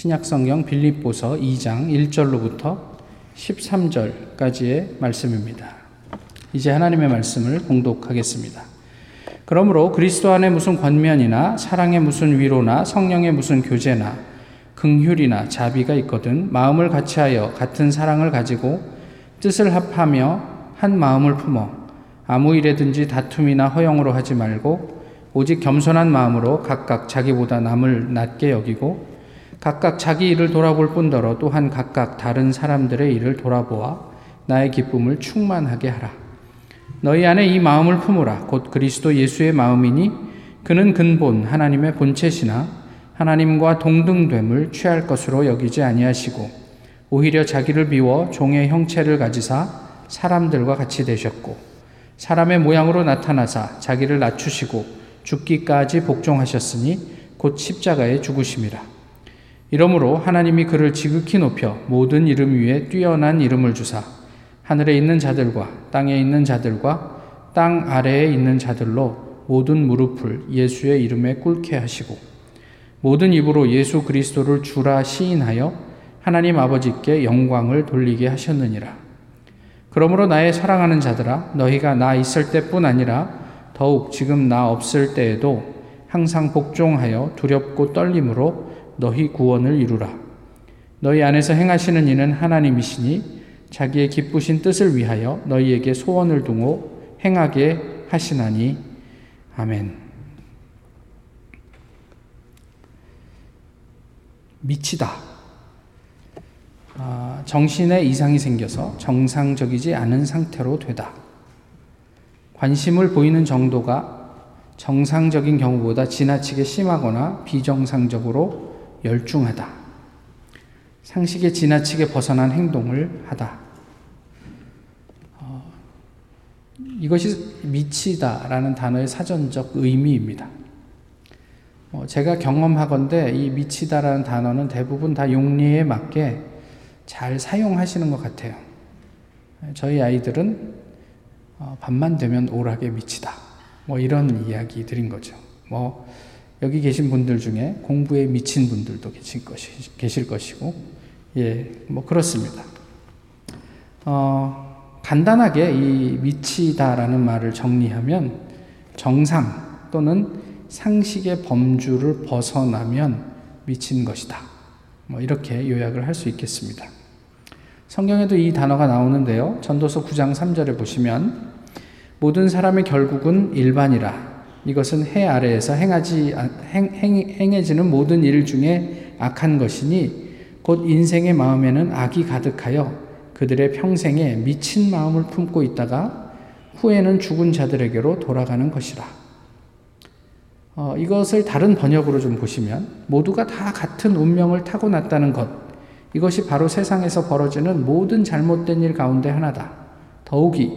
신약성경 빌립보서 2장 1절로부터 13절까지의 말씀입니다. 이제 하나님의 말씀을 공독하겠습니다. 그러므로 그리스도 안에 무슨 권면이나 사랑의 무슨 위로나 성령의 무슨 교제나 긍휼이나 자비가 있거든 마음을 같이하여 같은 사랑을 가지고 뜻을 합하며 한 마음을 품어 아무 일에든지 다툼이나 허영으로 하지 말고 오직 겸손한 마음으로 각각 자기보다 남을 낮게 여기고 각각 자기 일을 돌아볼 뿐더러 또한 각각 다른 사람들의 일을 돌아보아 나의 기쁨을 충만하게 하라. 너희 안에 이 마음을 품으라. 곧 그리스도 예수의 마음이니 그는 근본 하나님의 본체시나 하나님과 동등됨을 취할 것으로 여기지 아니하시고 오히려 자기를 비워 종의 형체를 가지사 사람들과 같이 되셨고 사람의 모양으로 나타나사 자기를 낮추시고 죽기까지 복종하셨으니 곧 십자가에 죽으심이라. 이러므로 하나님이 그를 지극히 높여 모든 이름 위에 뛰어난 이름을 주사 하늘에 있는 자들과 땅에 있는 자들과 땅 아래에 있는 자들로 모든 무릎을 예수의 이름에 꿇게 하시고 모든 입으로 예수 그리스도를 주라 시인하여 하나님 아버지께 영광을 돌리게 하셨느니라. 그러므로 나의 사랑하는 자들아 너희가 나 있을 때뿐 아니라 더욱 지금 나 없을 때에도 항상 복종하여 두렵고 떨림으로 너희 구원을 이루라. 너희 안에서 행하시는 이는 하나님이시니 자기의 기쁘신 뜻을 위하여 너희에게 소원을 두고 행하게 하시나니 아멘. 미치다. 아, 정신에 이상이 생겨서 정상적이지 않은 상태로 되다. 관심을 보이는 정도가 정상적인 경우보다 지나치게 심하거나 비정상적으로 열중하다. 상식에 지나치게 벗어난 행동을 하다. 어, 이것이 미치다라는 단어의 사전적 의미입니다. 어, 제가 경험하건대 이 미치다라는 단어는 대부분 다 용리에 맞게 잘 사용하시는 것 같아요. 저희 아이들은 어, 밤만 되면 오락에 미치다. 뭐 이런 이야기 드린 거죠. 뭐 여기 계신 분들 중에 공부에 미친 분들도 계실, 것이, 계실 것이고, 예, 뭐 그렇습니다. 어, 간단하게 이 미치다라는 말을 정리하면 정상 또는 상식의 범주를 벗어나면 미친 것이다. 뭐 이렇게 요약을 할 수 있겠습니다. 성경에도 이 단어가 나오는데요. 전도서 9장 3절에 보시면 모든 사람의 결국은 일반이라. 이것은 해 아래에서 행하지 행, 행, 행해지는 모든 일 중에 악한 것이니 곧 인생의 마음에는 악이 가득하여 그들의 평생에 미친 마음을 품고 있다가 후에는 죽은 자들에게로 돌아가는 것이라. 어, 이것을 다른 번역으로 좀 보시면 모두가 다 같은 운명을 타고났다는 것. 이것이 바로 세상에서 벌어지는 모든 잘못된 일 가운데 하나다. 더욱이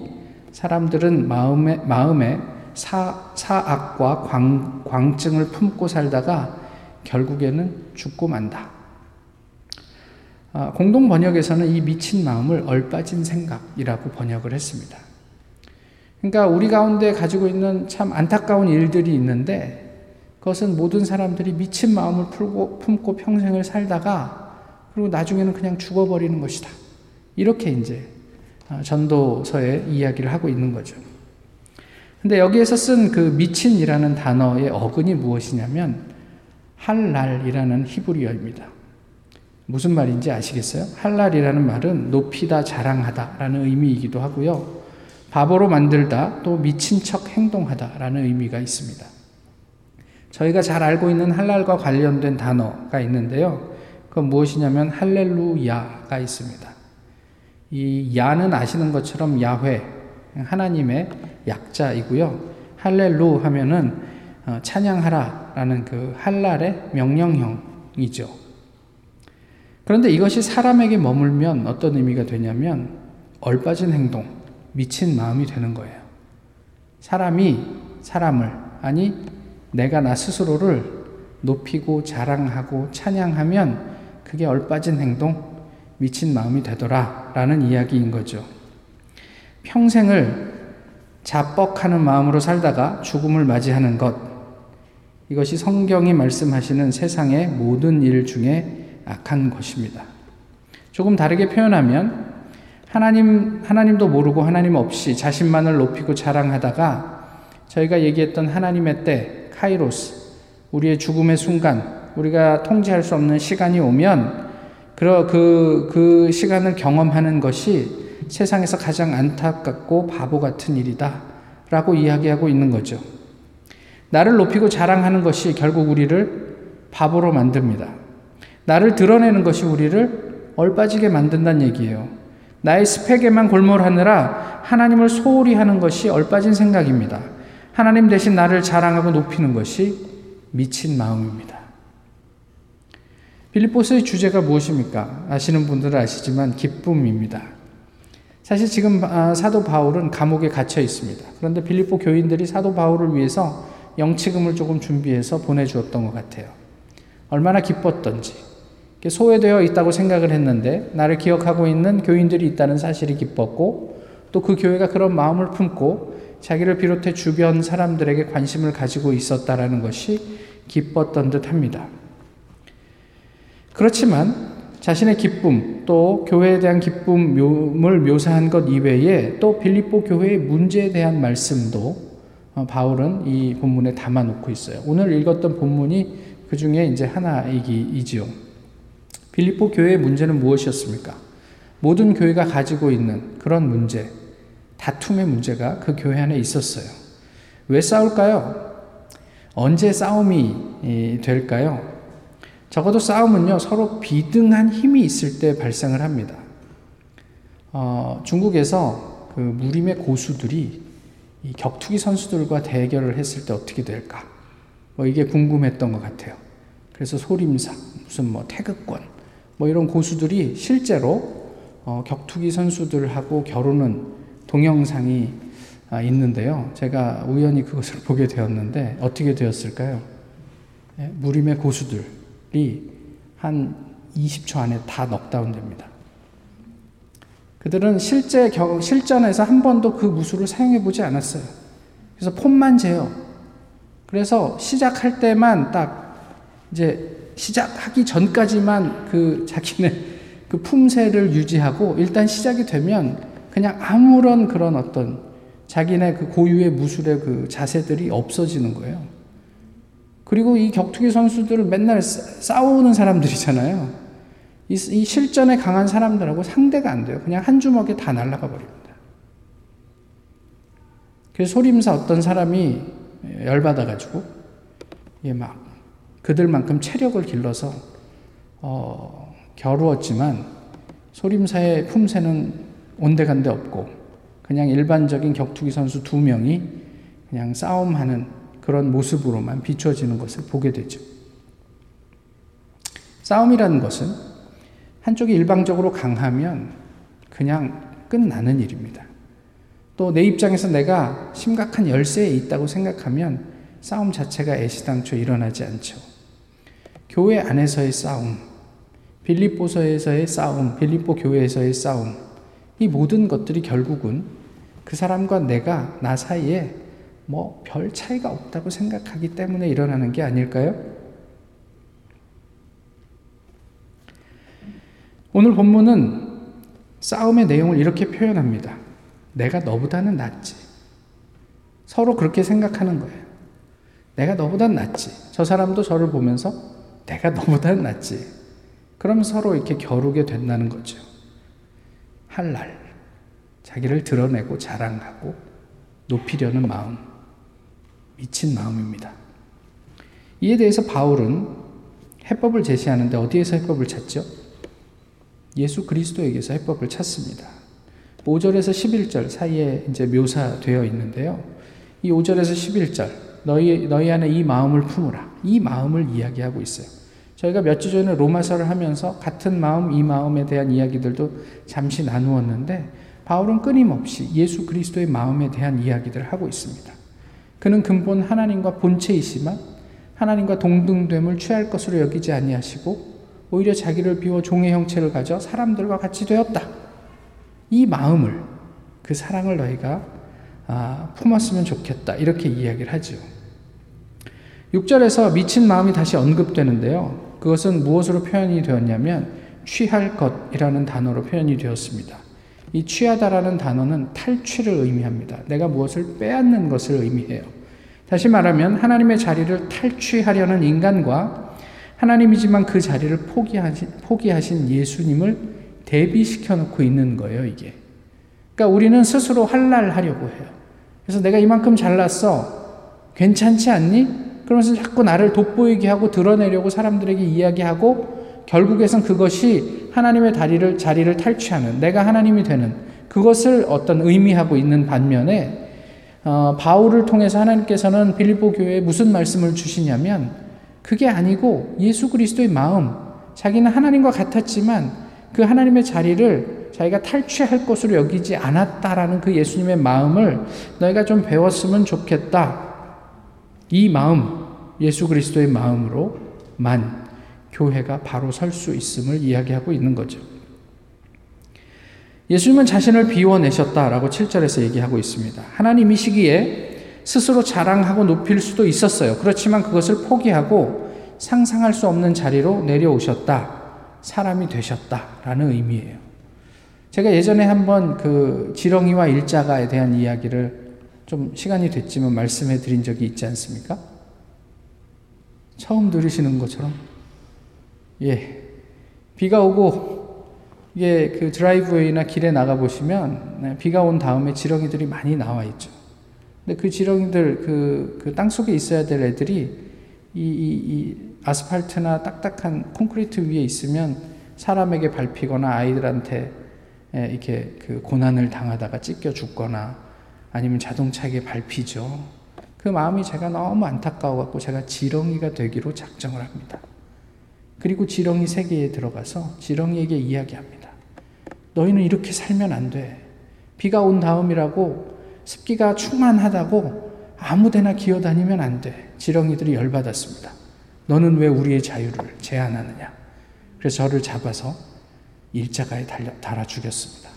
사람들은 마음에, 마음에 사, 사악과 광, 광증을 품고 살다가 결국에는 죽고 만다. 아, 공동 번역에서는 이 미친 마음을 얼빠진 생각이라고 번역을 했습니다. 그러니까 우리 가운데 가지고 있는 참 안타까운 일들이 있는데 그것은 모든 사람들이 미친 마음을 풀고, 품고 평생을 살다가 그리고 나중에는 그냥 죽어버리는 것이다. 이렇게 이제 아, 전도서에 이야기를 하고 있는 거죠. 근데 여기에서 쓴 그 미친이라는 단어의 어근이 무엇이냐면 할랄이라는 히브리어입니다. 무슨 말인지 아시겠어요? 할랄이라는 말은 높이다, 자랑하다라는 의미이기도 하고요. 바보로 만들다, 또 미친 척 행동하다라는 의미가 있습니다. 저희가 잘 알고 있는 할랄과 관련된 단어가 있는데요. 그건 무엇이냐면 할렐루야가 있습니다. 이 야는 아시는 것처럼 야훼 하나님의 약자이고요. 할렐루 하면은 어, 찬양하라라는 그 할랄의 명령형이죠. 그런데 이것이 사람에게 머물면 어떤 의미가 되냐면 얼빠진 행동, 미친 마음이 되는 거예요. 사람이 사람을 아니 내가 나 스스로를 높이고 자랑하고 찬양하면 그게 얼빠진 행동, 미친 마음이 되더라 라는 이야기인 거죠. 평생을 자뻑하는 마음으로 살다가 죽음을 맞이하는 것. 이것이 성경이 말씀하시는 세상의 모든 일 중에 악한 것입니다. 조금 다르게 표현하면 하나님 하나님도 모르고 하나님 없이 자신만을 높이고 자랑하다가 저희가 얘기했던 하나님의 때 카이로스 우리의 죽음의 순간 우리가 통제할 수 없는 시간이 오면 그, 그 시간을 경험하는 것이 세상에서 가장 안타깝고 바보 같은 일이다. 라고 이야기하고 있는 거죠. 나를 높이고 자랑하는 것이 결국 우리를 바보로 만듭니다. 나를 드러내는 것이 우리를 얼빠지게 만든다는 얘기예요. 나의 스펙에만 골몰하느라 하나님을 소홀히 하는 것이 얼빠진 생각입니다. 하나님 대신 나를 자랑하고 높이는 것이 미친 마음입니다. 빌립보스의 주제가 무엇입니까? 아시는 분들은 아시지만 기쁨입니다. 사실 지금 아, 사도 바울은 감옥에 갇혀 있습니다. 그런데 빌립보 교인들이 사도 바울을 위해서 영치금을 조금 준비해서 보내주었던 것 같아요. 얼마나 기뻤던지. 소외되어 있다고 생각을 했는데 나를 기억하고 있는 교인들이 있다는 사실이 기뻤고 또 그 교회가 그런 마음을 품고 자기를 비롯해 주변 사람들에게 관심을 가지고 있었다라는 것이 기뻤던 듯 합니다. 그렇지만 자신의 기쁨 또 교회에 대한 기쁨을 묘사한 것 이외에 또 빌립보 교회의 문제에 대한 말씀도 어, 바울은 이 본문에 담아 놓고 있어요. 오늘 읽었던 본문이 그 중에 이제 하나이지요. 빌립보 교회의 문제는 무엇이었습니까? 모든 교회가 가지고 있는 그런 문제, 다툼의 문제가 그 교회 안에 있었어요. 왜 싸울까요? 언제 싸움이 될까요? 적어도 싸움은요, 서로 비등한 힘이 있을 때 발생을 합니다. 어, 중국에서 그 무림의 고수들이 이 격투기 선수들과 대결을 했을 때 어떻게 될까? 뭐 이게 궁금했던 것 같아요. 그래서 소림사, 무슨 뭐 태극권, 뭐 이런 고수들이 실제로 어, 격투기 선수들하고 결혼은 동영상이 아, 있는데요. 제가 우연히 그것을 보게 되었는데 어떻게 되었을까요? 예, 무림의 고수들, 한 20초 안에 다 넉다운 됩니다. 그들은 실제 겨, 실전에서 한 번도 그 무술을 사용해 보지 않았어요. 그래서 폼만 재요. 그래서 시작할 때만 딱 이제 시작하기 전까지만 그 자기네 그 품새를 유지하고 일단 시작이 되면 그냥 아무런 그런 어떤 자기네 그 고유의 무술의 그 자세들이 없어지는 거예요. 그리고 이 격투기 선수들을 맨날 싸우는 사람들이잖아요. 이, 이 실전에 강한 사람들하고 상대가 안 돼요. 그냥 한 주먹에 다 날아가 버립니다. 그래서 소림사 어떤 사람이 열받아가지고, 예, 막, 그들만큼 체력을 길러서, 어, 겨루었지만, 소림사의 품새는 온데간데 없고, 그냥 일반적인 격투기 선수 두 명이 그냥 싸움하는 그런 모습으로만 비춰지는 것을 보게 되죠. 싸움이라는 것은 한쪽이 일방적으로 강하면 그냥 끝나는 일입니다. 또 내 입장에서 내가 심각한 열세에 있다고 생각하면 싸움 자체가 애시당초 일어나지 않죠. 교회 안에서의 싸움, 빌립보서에서의 싸움, 빌립보 교회에서의 싸움, 이 모든 것들이 결국은 그 사람과 내가 나 사이에 뭐 별 차이가 없다고 생각하기 때문에 일어나는 게 아닐까요? 오늘 본문은 싸움의 내용을 이렇게 표현합니다. 내가 너보다는 낫지. 서로 그렇게 생각하는 거예요. 내가 너보다는 낫지. 저 사람도 저를 보면서 내가 너보다는 낫지. 그럼 서로 이렇게 겨루게 된다는 거죠. 할 날, 자기를 드러내고 자랑하고 높이려는 마음. 미친 마음입니다. 이에 대해서 바울은 해법을 제시하는데 어디에서 해법을 찾죠? 예수 그리스도에게서 해법을 찾습니다. 5절에서 11절 사이에 이제 묘사되어 있는데요. 이 5절에서 11절 너희 너희 안에 이 마음을 품으라. 이 마음을 이야기하고 있어요. 저희가 몇 주 전에 로마서를 하면서 같은 마음, 이 마음에 대한 이야기들도 잠시 나누었는데 바울은 끊임없이 예수 그리스도의 마음에 대한 이야기들을 하고 있습니다. 그는 근본 하나님과 본체이지만 하나님과 동등됨을 취할 것으로 여기지 아니하시고 오히려 자기를 비워 종의 형체를 가져 사람들과 같이 되었다. 이 마음을 그 사랑을 너희가 아, 품었으면 좋겠다. 이렇게 이야기를 하죠. 6절에서 미친 마음이 다시 언급되는데요. 그것은 무엇으로 표현이 되었냐면 취할 것이라는 단어로 표현이 되었습니다. 이 취하다라는 단어는 탈취를 의미합니다. 내가 무엇을 빼앗는 것을 의미해요. 다시 말하면 하나님의 자리를 탈취하려는 인간과 하나님이지만 그 자리를 포기하신, 포기하신 예수님을 대비시켜 놓고 있는 거예요, 이게. 그러니까 우리는 스스로 할랄하려고 해요. 그래서 내가 이만큼 잘났어. 괜찮지 않니? 그러면서 자꾸 나를 돋보이게 하고 드러내려고 사람들에게 이야기하고 결국에선 그것이 하나님의 다리를, 자리를 탈취하는 내가 하나님이 되는 그것을 어떤 의미하고 있는 반면에 어, 바울을 통해서 하나님께서는 빌립보 교회에 무슨 말씀을 주시냐면 그게 아니고 예수 그리스도의 마음 자기는 하나님과 같았지만 그 하나님의 자리를 자기가 탈취할 것으로 여기지 않았다라는 그 예수님의 마음을 너희가 좀 배웠으면 좋겠다. 이 마음, 예수 그리스도의 마음으로만 교회가 바로 설 수 있음을 이야기하고 있는 거죠. 예수님은 자신을 비워내셨다라고 7절에서 얘기하고 있습니다. 하나님이 시기에 스스로 자랑하고 높일 수도 있었어요. 그렇지만 그것을 포기하고 상상할 수 없는 자리로 내려오셨다. 사람이 되셨다 라는 의미예요. 제가 예전에 한번 그 지렁이와 일자가에 대한 이야기를 좀 시간이 됐지만 말씀해 드린 적이 있지 않습니까? 처음 들으시는 것처럼. 예. 비가 오고, 이게 그 드라이브웨이나 길에 나가 보시면, 네, 비가 온 다음에 지렁이들이 많이 나와 있죠. 근데 그 지렁이들, 그, 그 땅 속에 있어야 될 애들이 이, 이, 이 아스팔트나 딱딱한 콘크리트 위에 있으면 사람에게 밟히거나 아이들한테 예, 이렇게 그 고난을 당하다가 찢겨 죽거나 아니면 자동차에게 밟히죠. 그 마음이 제가 너무 안타까워 갖고 제가 지렁이가 되기로 작정을 합니다. 그리고 지렁이 세계에 들어가서 지렁이에게 이야기합니다. 너희는 이렇게 살면 안 돼. 비가 온 다음이라고 습기가 충만하다고 아무 데나 기어다니면 안 돼. 지렁이들이 열받았습니다. 너는 왜 우리의 자유를 제한하느냐? 그래서 저를 잡아서 일자가에 달려, 달아 죽였습니다.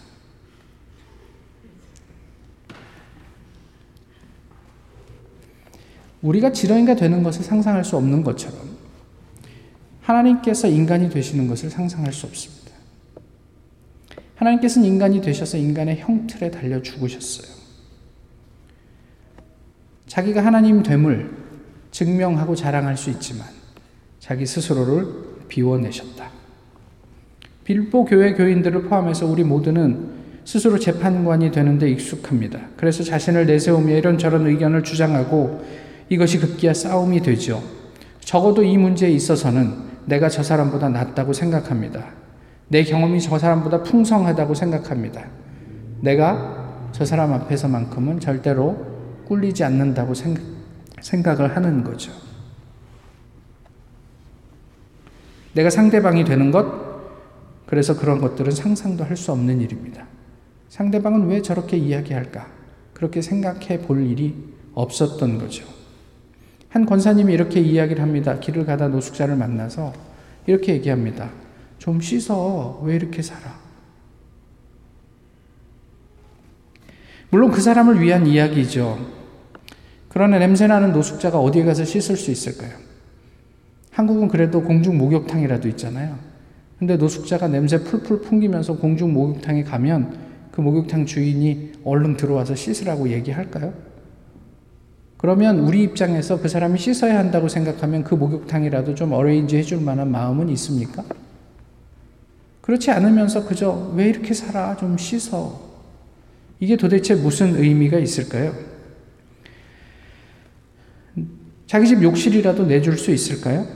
우리가 지렁이가 되는 것을 상상할 수 없는 것처럼 하나님께서 인간이 되시는 것을 상상할 수 없습니다. 하나님께서는 인간이 되셔서 인간의 형틀에 달려 죽으셨어요. 자기가 하나님 됨을 증명하고 자랑할 수 있지만 자기 스스로를 비워내셨다. 빌보 교회 교인들을 포함해서 우리 모두는 스스로 재판관이 되는데 익숙합니다. 그래서 자신을 내세우며 이런저런 의견을 주장하고 이것이 급기야 싸움이 되죠. 적어도 이 문제에 있어서는 내가 저 사람보다 낫다고 생각합니다. 내 경험이 저 사람보다 풍성하다고 생각합니다. 내가 저 사람 앞에서만큼은 절대로 꿀리지 않는다고 생각 을 하는 거죠. 내가 상대방이 되는 것, 그래서 그런 것들은 상상도 할 수 없는 일입니다. 상대방은 왜 저렇게 이야기할까? 그렇게 생각해 볼 일이 없었던 거죠. 한 권사님이 이렇게 이야기를 합니다. 길을 가다 노숙자를 만나서 이렇게 얘기합니다. 좀 씻어. 왜 이렇게 살아? 물론 그 사람을 위한 이야기죠. 그러나 냄새나는 노숙자가 어디에 가서 씻을 수 있을까요? 한국은 그래도 공중 목욕탕이라도 있잖아요. 근데 노숙자가 냄새 풀풀 풍기면서 공중 목욕탕에 가면 그 목욕탕 주인이 얼른 들어와서 씻으라고 얘기할까요? 그러면 우리 입장에서 그 사람이 씻어야 한다고 생각하면 그 목욕탕이라도 좀 어레인지 해줄 만한 마음은 있습니까? 그렇지 않으면서 그저 왜 이렇게 살아? 좀 씻어. 이게 도대체 무슨 의미가 있을까요? 자기 집 욕실이라도 내줄 수 있을까요?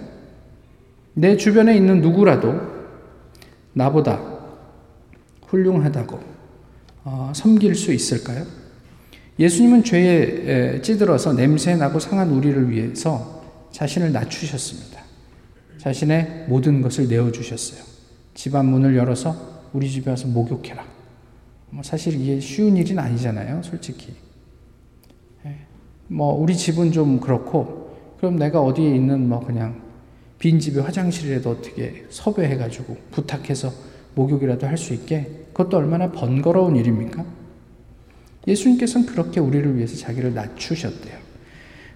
내 주변에 있는 누구라도 나보다 훌륭하다고 어, 섬길 수 있을까요? 예수님은 죄에 찌들어서 냄새나고 상한 우리를 위해서 자신을 낮추셨습니다. 자신의 모든 것을 내어주셨어요. 집안 문을 열어서 우리 집에 와서 목욕해라. 뭐 사실 이게 쉬운 일은 아니잖아요, 솔직히. 예. 뭐 우리 집은 좀 그렇고, 그럼 내가 어디에 있는 뭐 그냥 빈 집에 화장실이라도 어떻게 섭외해가지고 부탁해서 목욕이라도 할 수 있게 그것도 얼마나 번거로운 일입니까? 예수님께서는 그렇게 우리를 위해서 자기를 낮추셨대요.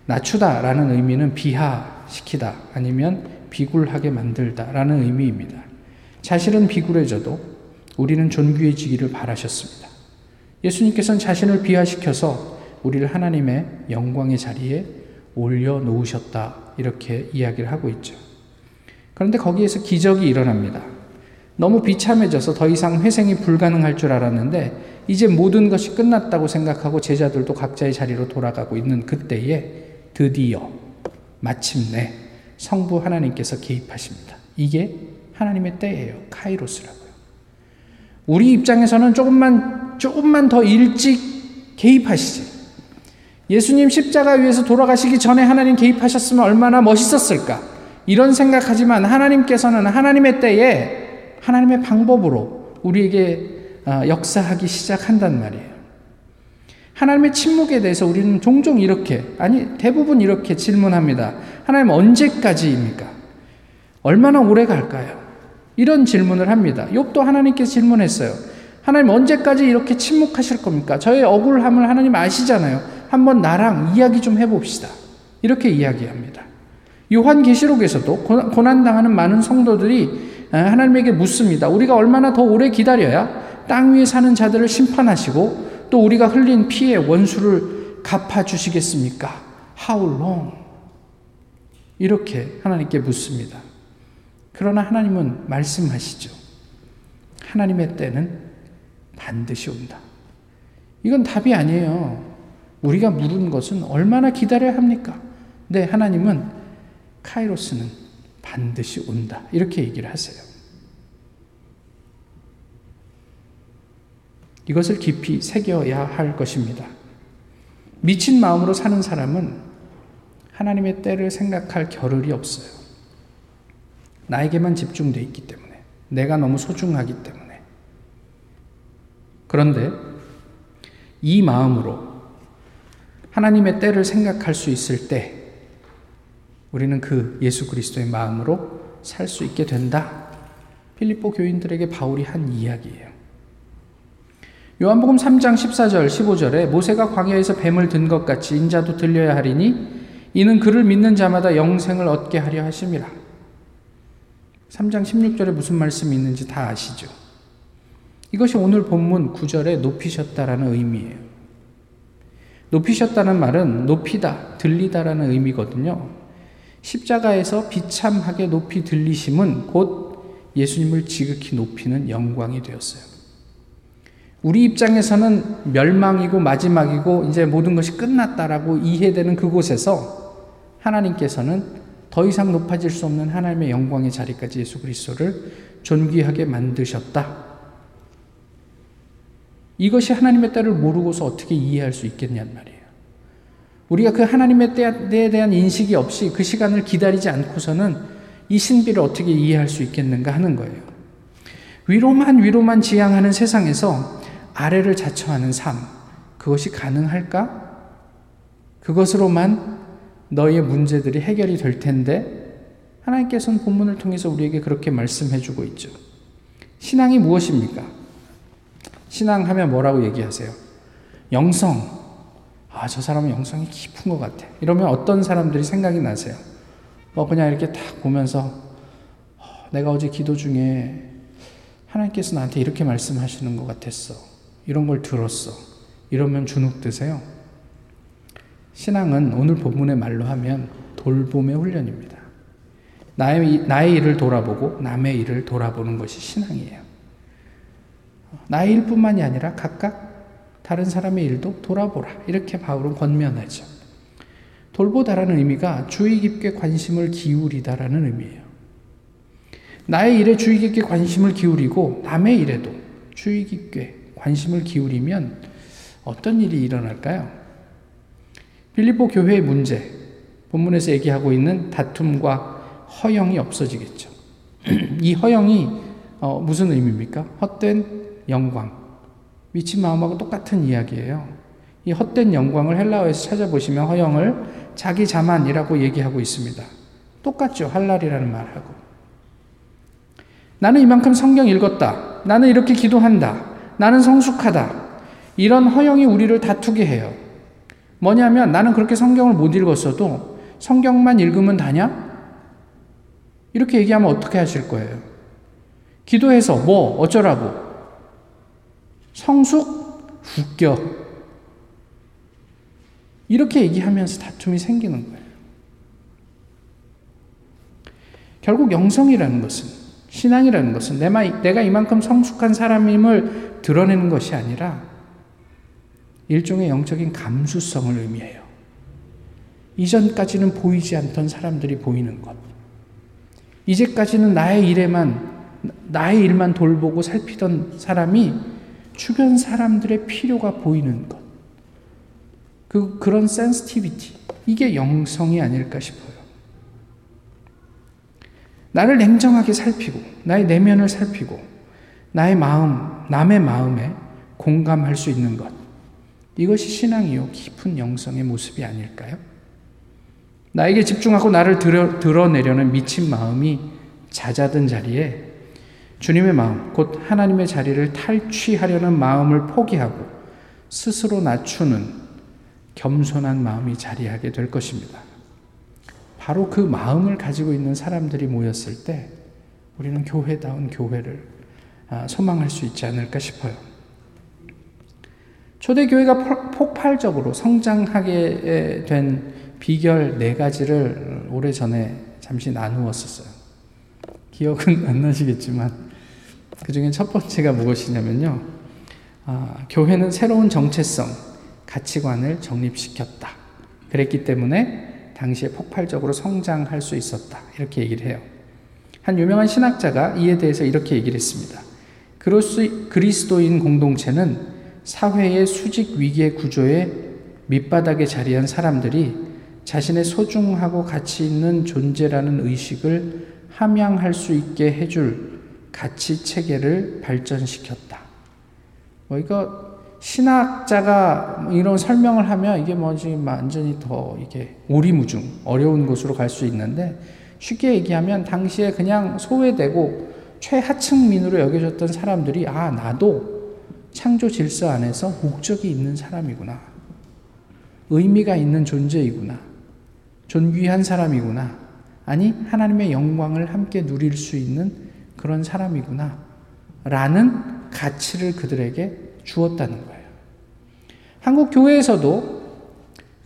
낮추다라는 의미는 비하시키다 아니면 비굴하게 만들다라는 의미입니다. 자신은 비굴해져도 우리는 존귀해지기를 바라셨습니다. 예수님께서는 자신을 비하시켜서 우리를 하나님의 영광의 자리에 올려놓으셨다. 이렇게 이야기를 하고 있죠. 그런데 거기에서 기적이 일어납니다. 너무 비참해져서 더 이상 회생이 불가능할 줄 알았는데 이제 모든 것이 끝났다고 생각하고 제자들도 각자의 자리로 돌아가고 있는 그때에 드디어 마침내 성부 하나님께서 개입하십니다. 이게 하나님의 때예요. 카이로스라고요. 우리 입장에서는 조금만 조금만 더 일찍 개입하시지. 예수님 십자가 위에서 돌아가시기 전에 하나님 개입하셨으면 얼마나 멋있었을까? 이런 생각하지만 하나님께서는 하나님의 때에 하나님의 방법으로 우리에게 어, 역사하기 시작한단 말이에요. 하나님의 침묵에 대해서 우리는 종종 이렇게, 아니, 대부분 이렇게 질문합니다. 하나님 언제까지입니까? 얼마나 오래 갈까요? 이런 질문을 합니다. 욥도 하나님께 질문했어요. 하나님 언제까지 이렇게 침묵하실 겁니까? 저의 억울함을 하나님 아시잖아요. 한번 나랑 이야기 좀 해봅시다. 이렇게 이야기합니다. 요한계시록에서도 고난당하는 많은 성도들이 아, 하나님에게 묻습니다. 우리가 얼마나 더 오래 기다려야 땅 위에 사는 자들을 심판하시고 또 우리가 흘린 피의 원수를 갚아주시겠습니까? How long? 이렇게 하나님께 묻습니다. 그러나 하나님은 말씀하시죠. 하나님의 때는 반드시 온다. 이건 답이 아니에요. 우리가 물은 것은 얼마나 기다려야 합니까? 네, 하나님은 카이로스는 반드시 온다. 이렇게 얘기를 하세요. 이것을 깊이 새겨야 할 것입니다. 미친 마음으로 사는 사람은 하나님의 때를 생각할 겨를이 없어요. 나에게만 집중돼 있기 때문에. 내가 너무 소중하기 때문에. 그런데 이 마음으로 하나님의 때를 생각할 수 있을 때 우리는 그 예수 그리스도의 마음으로 살 수 있게 된다. 필리포 교인들에게 바울이 한 이야기예요. 요한복음 3장 14절 15절에 모세가 광야에서 뱀을 든 것 같이 인자도 들려야 하리니 이는 그를 믿는 자마다 영생을 얻게 하려 하심이라. 3장 16절에 무슨 말씀이 있는지 다 아시죠? 이것이 오늘 본문 9절에 높이셨다라는 의미예요. 높이셨다는 말은 높이다, 들리다라는 의미거든요. 십자가에서 비참하게 높이 들리심은 곧 예수님을 지극히 높이는 영광이 되었어요. 우리 입장에서는 멸망이고 마지막이고 이제 모든 것이 끝났다라고 이해되는 그곳에서 하나님께서는 더 이상 높아질 수 없는 하나님의 영광의 자리까지 예수 그리스도를 존귀하게 만드셨다. 이것이 하나님의 때를 모르고서 어떻게 이해할 수 있겠냔 말이에요. 우리가 그 하나님의 때에 대한 인식이 없이 그 시간을 기다리지 않고서는 이 신비를 어떻게 이해할 수 있겠는가 하는 거예요. 위로만 위로만 지향하는 세상에서 아래를 자처하는 삶, 그것이 가능할까? 그것으로만 너의 문제들이 해결이 될 텐데, 하나님께서는 본문을 통해서 우리에게 그렇게 말씀해 주고 있죠. 신앙이 무엇입니까? 신앙하면 뭐라고 얘기하세요? 영성. 아, 저 사람은 영성이 깊은 것 같아. 이러면 어떤 사람들이 생각이 나세요? 뭐 그냥 이렇게 딱 보면서 어, 내가 어제 기도 중에 하나님께서 나한테 이렇게 말씀하시는 것 같았어. 이런 걸 들었어. 이러면 주눅 드세요. 신앙은 오늘 본문의 말로 하면 돌봄의 훈련입니다. 나의, 나의 일을 돌아보고 남의 일을 돌아보는 것이 신앙이에요. 나의 일뿐만이 아니라 각각 다른 사람의 일도 돌아보라. 이렇게 바울은 권면하죠. 돌보다라는 의미가 주의 깊게 관심을 기울이다라는 의미예요. 나의 일에 주의 깊게 관심을 기울이고 남의 일에도 주의 깊게 관심을 기울이면 어떤 일이 일어날까요? 빌립보 교회의 문제, 본문에서 얘기하고 있는 다툼과 허영이 없어지겠죠. 이 허영이 어, 무슨 의미입니까? 헛된 영광. 미친 마음하고 똑같은 이야기예요. 이 헛된 영광을 헬라어에서 찾아보시면 허영을 자기 자만이라고 얘기하고 있습니다. 똑같죠. 할랄이라는 말하고. 나는 이만큼 성경 읽었다. 나는 이렇게 기도한다. 나는 성숙하다. 이런 허영이 우리를 다투게 해요. 뭐냐면 나는 그렇게 성경을 못 읽었어도 성경만 읽으면 다냐? 이렇게 얘기하면 어떻게 하실 거예요? 기도해서 뭐 어쩌라고? 성숙 웃겨. 이렇게 얘기하면서 다툼이 생기는 거예요. 결국 영성이라는 것은 신앙이라는 것은 내가 이만큼 성숙한 사람임을 드러내는 것이 아니라 일종의 영적인 감수성을 의미해요. 이전까지는 보이지 않던 사람들이 보이는 것. 이제까지는 나의 일에만, 나의 일만 돌보고 살피던 사람이 주변 사람들의 필요가 보이는 것. 그, 그런 센스티비티. 이게 영성이 아닐까 싶어요. 나를 냉정하게 살피고, 나의 내면을 살피고, 나의 마음, 남의 마음에 공감할 수 있는 것. 이것이 신앙이요. 깊은 영성의 모습이 아닐까요? 나에게 집중하고 나를 드러, 드러내려는 미친 마음이 잦아든 자리에 주님의 마음, 곧 하나님의 자리를 탈취하려는 마음을 포기하고 스스로 낮추는 겸손한 마음이 자리하게 될 것입니다. 바로 그 마음을 가지고 있는 사람들이 모였을 때 우리는 교회다운 교회를 아, 소망할 수 있지 않을까 싶어요. 초대교회가 폭발적으로 성장하게 된 비결 네 가지를 오래전에 잠시 나누었었어요. 기억은 안 나시겠지만, 그 중에 첫 번째가 무엇이냐면요. 아, 교회는 새로운 정체성, 가치관을 정립시켰다. 그랬기 때문에 당시에 폭발적으로 성장할 수 있었다. 이렇게 얘기를 해요. 한 유명한 신학자가 이에 대해서 이렇게 얘기를 했습니다. 그리스도인 공동체는 사회의 수직 위계 구조의 밑바닥에 자리한 사람들이 자신의 소중하고 가치 있는 존재라는 의식을 함양할 수 있게 해줄 가치 체계를 발전시켰다. 뭐 이거 신학자가 이런 설명을 하면 이게 뭐지 완전히 더 이게 오리무중 어려운 곳으로 갈 수 있는데 쉽게 얘기하면 당시에 그냥 소외되고 최하층민으로 여겨졌던 사람들이 아 나도 창조 질서 안에서 목적이 있는 사람이구나 의미가 있는 존재이구나 존귀한 사람이구나. 아니, 하나님의 영광을 함께 누릴 수 있는 그런 사람이구나. 라는 가치를 그들에게 주었다는 거예요. 한국 교회에서도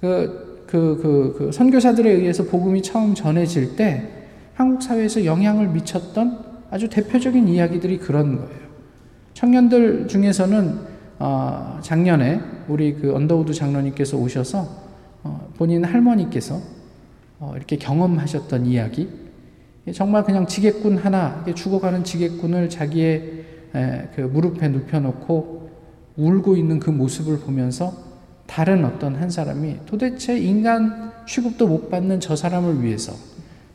그, 그, 그, 그 선교사들에 의해서 복음이 처음 전해질 때 한국 사회에서 영향을 미쳤던 아주 대표적인 이야기들이 그런 거예요. 청년들 중에서는 어, 작년에 우리 그 언더우드 장로님께서 오셔서 어, 본인 할머니께서 어, 이렇게 경험하셨던 이야기. 정말 그냥 지게꾼 하나, 죽어가는 지게꾼을 자기의 그 무릎에 눕혀놓고 울고 있는 그 모습을 보면서 다른 어떤 한 사람이 도대체 인간 취급도 못 받는 저 사람을 위해서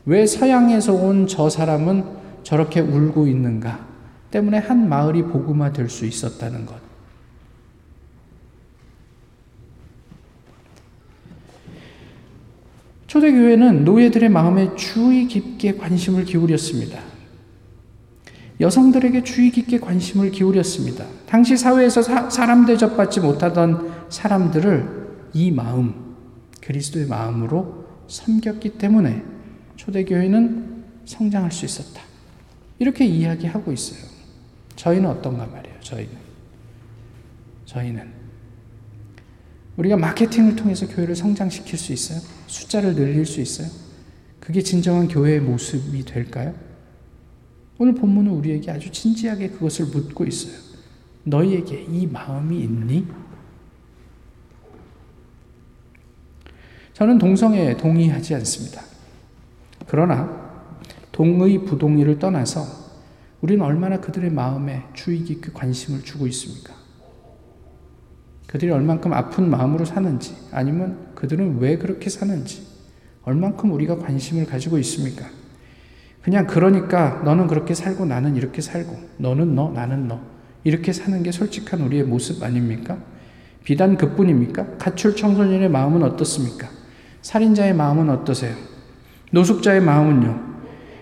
왜 서양에서 온 저 사람은 저렇게 울고 있는가 때문에 한 마을이 복음화 될 수 있었다는 것. 초대교회는 노예들의 마음에 주의 깊게 관심을 기울였습니다. 여성들에게 주의 깊게 관심을 기울였습니다. 당시 사회에서 사, 사람 대접받지 못하던 사람들을 이 마음, 그리스도의 마음으로 섬겼기 때문에 초대교회는 성장할 수 있었다. 이렇게 이야기하고 있어요. 저희는 어떤가 말이에요, 저희는. 저희는. 우리가 마케팅을 통해서 교회를 성장시킬 수 있어요? 숫자를 늘릴 수 있어요? 그게 진정한 교회의 모습이 될까요? 오늘 본문은 우리에게 아주 진지하게 그것을 묻고 있어요. 너희에게 이 마음이 있니? 저는 동성애에 동의하지 않습니다. 그러나 동의 부동의를 떠나서 우리는 얼마나 그들의 마음에 주의 깊게 관심을 주고 있습니까? 그들이 얼만큼 아픈 마음으로 사는지, 아니면 그들은 왜 그렇게 사는지, 얼만큼 우리가 관심을 가지고 있습니까? 그냥 그러니까 너는 그렇게 살고 나는 이렇게 살고, 너는 너, 나는 너. 이렇게 사는 게 솔직한 우리의 모습 아닙니까? 비단 그뿐입니까? 가출 청소년의 마음은 어떻습니까? 살인자의 마음은 어떠세요? 노숙자의 마음은요?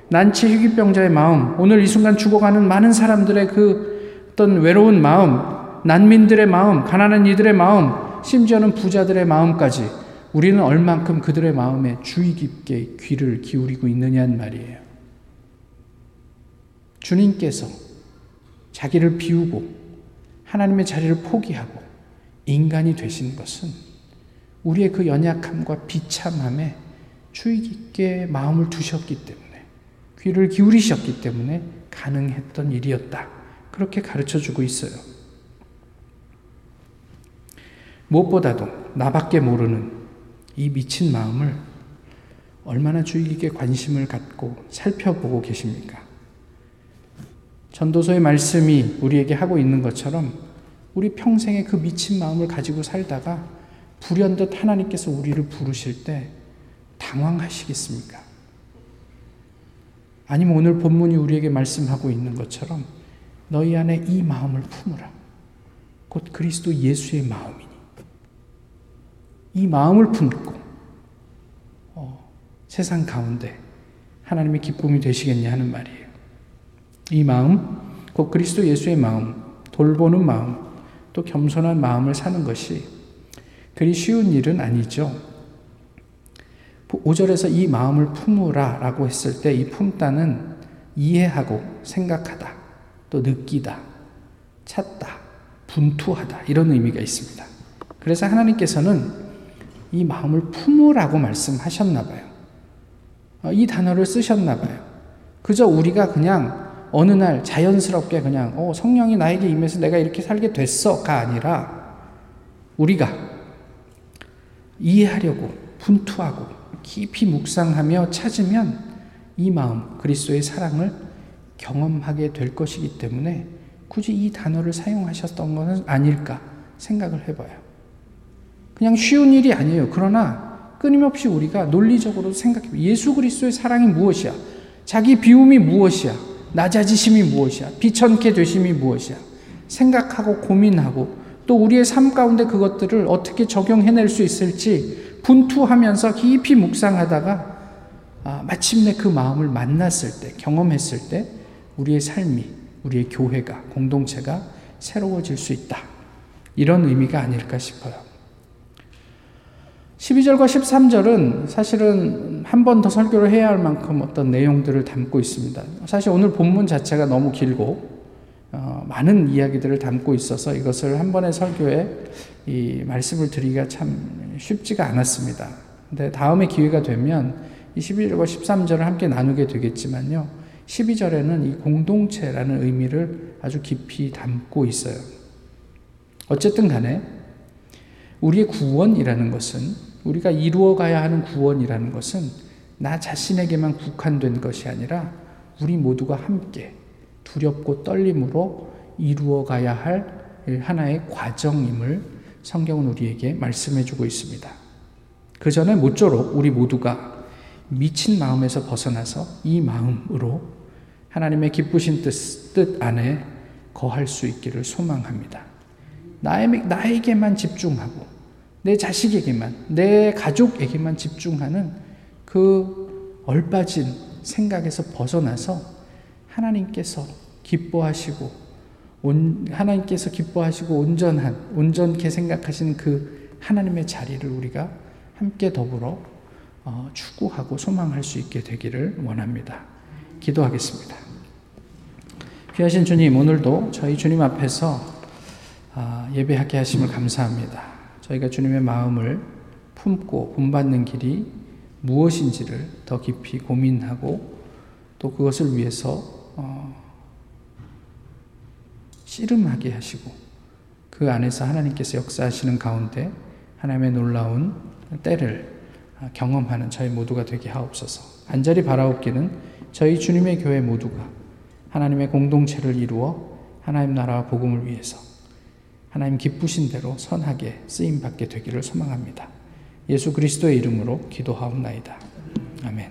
난치 희귀병자의 마음, 오늘 이 순간 죽어가는 많은 사람들의 그 어떤 외로운 마음, 난민들의 마음, 가난한 이들의 마음, 심지어는 부자들의 마음까지 우리는 얼만큼 그들의 마음에 주의 깊게 귀를 기울이고 있느냐는 말이에요. 주님께서 자기를 비우고 하나님의 자리를 포기하고 인간이 되신 것은 우리의 그 연약함과 비참함에 주의 깊게 마음을 두셨기 때문에 귀를 기울이셨기 때문에 가능했던 일이었다. 그렇게 가르쳐 주고 있어요. 무엇보다도 나밖에 모르는 이 미친 마음을 얼마나 주의 깊게 관심을 갖고 살펴보고 계십니까? 전도서의 말씀이 우리에게 하고 있는 것처럼 우리 평생에 그 미친 마음을 가지고 살다가 불현듯 하나님께서 우리를 부르실 때 당황하시겠습니까? 아니면 오늘 본문이 우리에게 말씀하고 있는 것처럼 너희 안에 이 마음을 품으라. 곧 그리스도 예수의 마음이니. 이 마음을 품고 어, 세상 가운데 하나님의 기쁨이 되시겠냐 하는 말이에요. 이 마음, 곧 그리스도 예수의 마음, 돌보는 마음, 또 겸손한 마음을 사는 것이 그리 쉬운 일은 아니죠. 5절에서 이 마음을 품으라 라고 했을 때 이 품다는 이해하고 생각하다, 또 느끼다, 찾다, 분투하다 이런 의미가 있습니다. 그래서 하나님께서는 이 마음을 품으라고 말씀하셨나 봐요. 어, 이 단어를 쓰셨나 봐요. 그저 우리가 그냥 어느 날 자연스럽게 그냥 어, 성령이 나에게 임해서 내가 이렇게 살게 됐어가 아니라 우리가 이해하려고 분투하고 깊이 묵상하며 찾으면 이 마음 그리스도의 사랑을 경험하게 될 것이기 때문에 굳이 이 단어를 사용하셨던 것은 아닐까 생각을 해봐요. 그냥 쉬운 일이 아니에요. 그러나 끊임없이 우리가 논리적으로 생각해 예수 그리스도의 사랑이 무엇이야? 자기 비움이 무엇이야? 낮아지심이 무엇이야? 비천케 되심이 무엇이야? 생각하고 고민하고 또 우리의 삶 가운데 그것들을 어떻게 적용해낼 수 있을지 분투하면서 깊이 묵상하다가 아, 마침내 그 마음을 만났을 때, 경험했을 때 우리의 삶이, 우리의 교회가, 공동체가 새로워질 수 있다. 이런 의미가 아닐까 싶어요. 12절과 13절은 사실은 한 번 더 설교를 해야 할 만큼 어떤 내용들을 담고 있습니다. 사실 오늘 본문 자체가 너무 길고 어, 많은 이야기들을 담고 있어서 이것을 한 번의 설교에 이 말씀을 드리기가 참 쉽지가 않았습니다. 근데 다음에 기회가 되면 이 12절과 13절을 함께 나누게 되겠지만요. 12절에는 이 공동체라는 의미를 아주 깊이 담고 있어요. 어쨌든 간에 우리의 구원이라는 것은 우리가 이루어가야 하는 구원이라는 것은 나 자신에게만 국한된 것이 아니라 우리 모두가 함께 두렵고 떨림으로 이루어가야 할 하나의 과정임을 성경은 우리에게 말씀해 주고 있습니다. 그 전에 모쪼록 우리 모두가 미친 마음에서 벗어나서 이 마음으로 하나님의 기쁘신 뜻, 뜻 안에 거할 수 있기를 소망합니다. 나에, 나에게만 집중하고 내 자식에게만, 내 가족에게만 집중하는 그 얼빠진 생각에서 벗어나서 하나님께서 기뻐하시고, 온, 하나님께서 기뻐하시고 온전한, 온전케 생각하시는 그 하나님의 자리를 우리가 함께 더불어 어, 추구하고 소망할 수 있게 되기를 원합니다. 기도하겠습니다. 귀하신 주님, 오늘도 저희 주님 앞에서 아, 예배하게 하심을 감사합니다. 저희가 주님의 마음을 품고 본받는 길이 무엇인지를 더 깊이 고민하고 또 그것을 위해서 어, 씨름하게 하시고 그 안에서 하나님께서 역사하시는 가운데 하나님의 놀라운 때를 경험하는 저희 모두가 되게 하옵소서. 간절히 바라옵기는 저희 주님의 교회 모두가 하나님의 공동체를 이루어 하나님 나라와 복음을 위해서 하나님 기쁘신 대로 선하게 쓰임 받게 되기를 소망합니다. 예수 그리스도의 이름으로 기도하옵나이다. 아멘.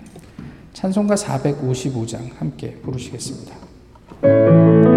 찬송가 455장 함께 부르시겠습니다.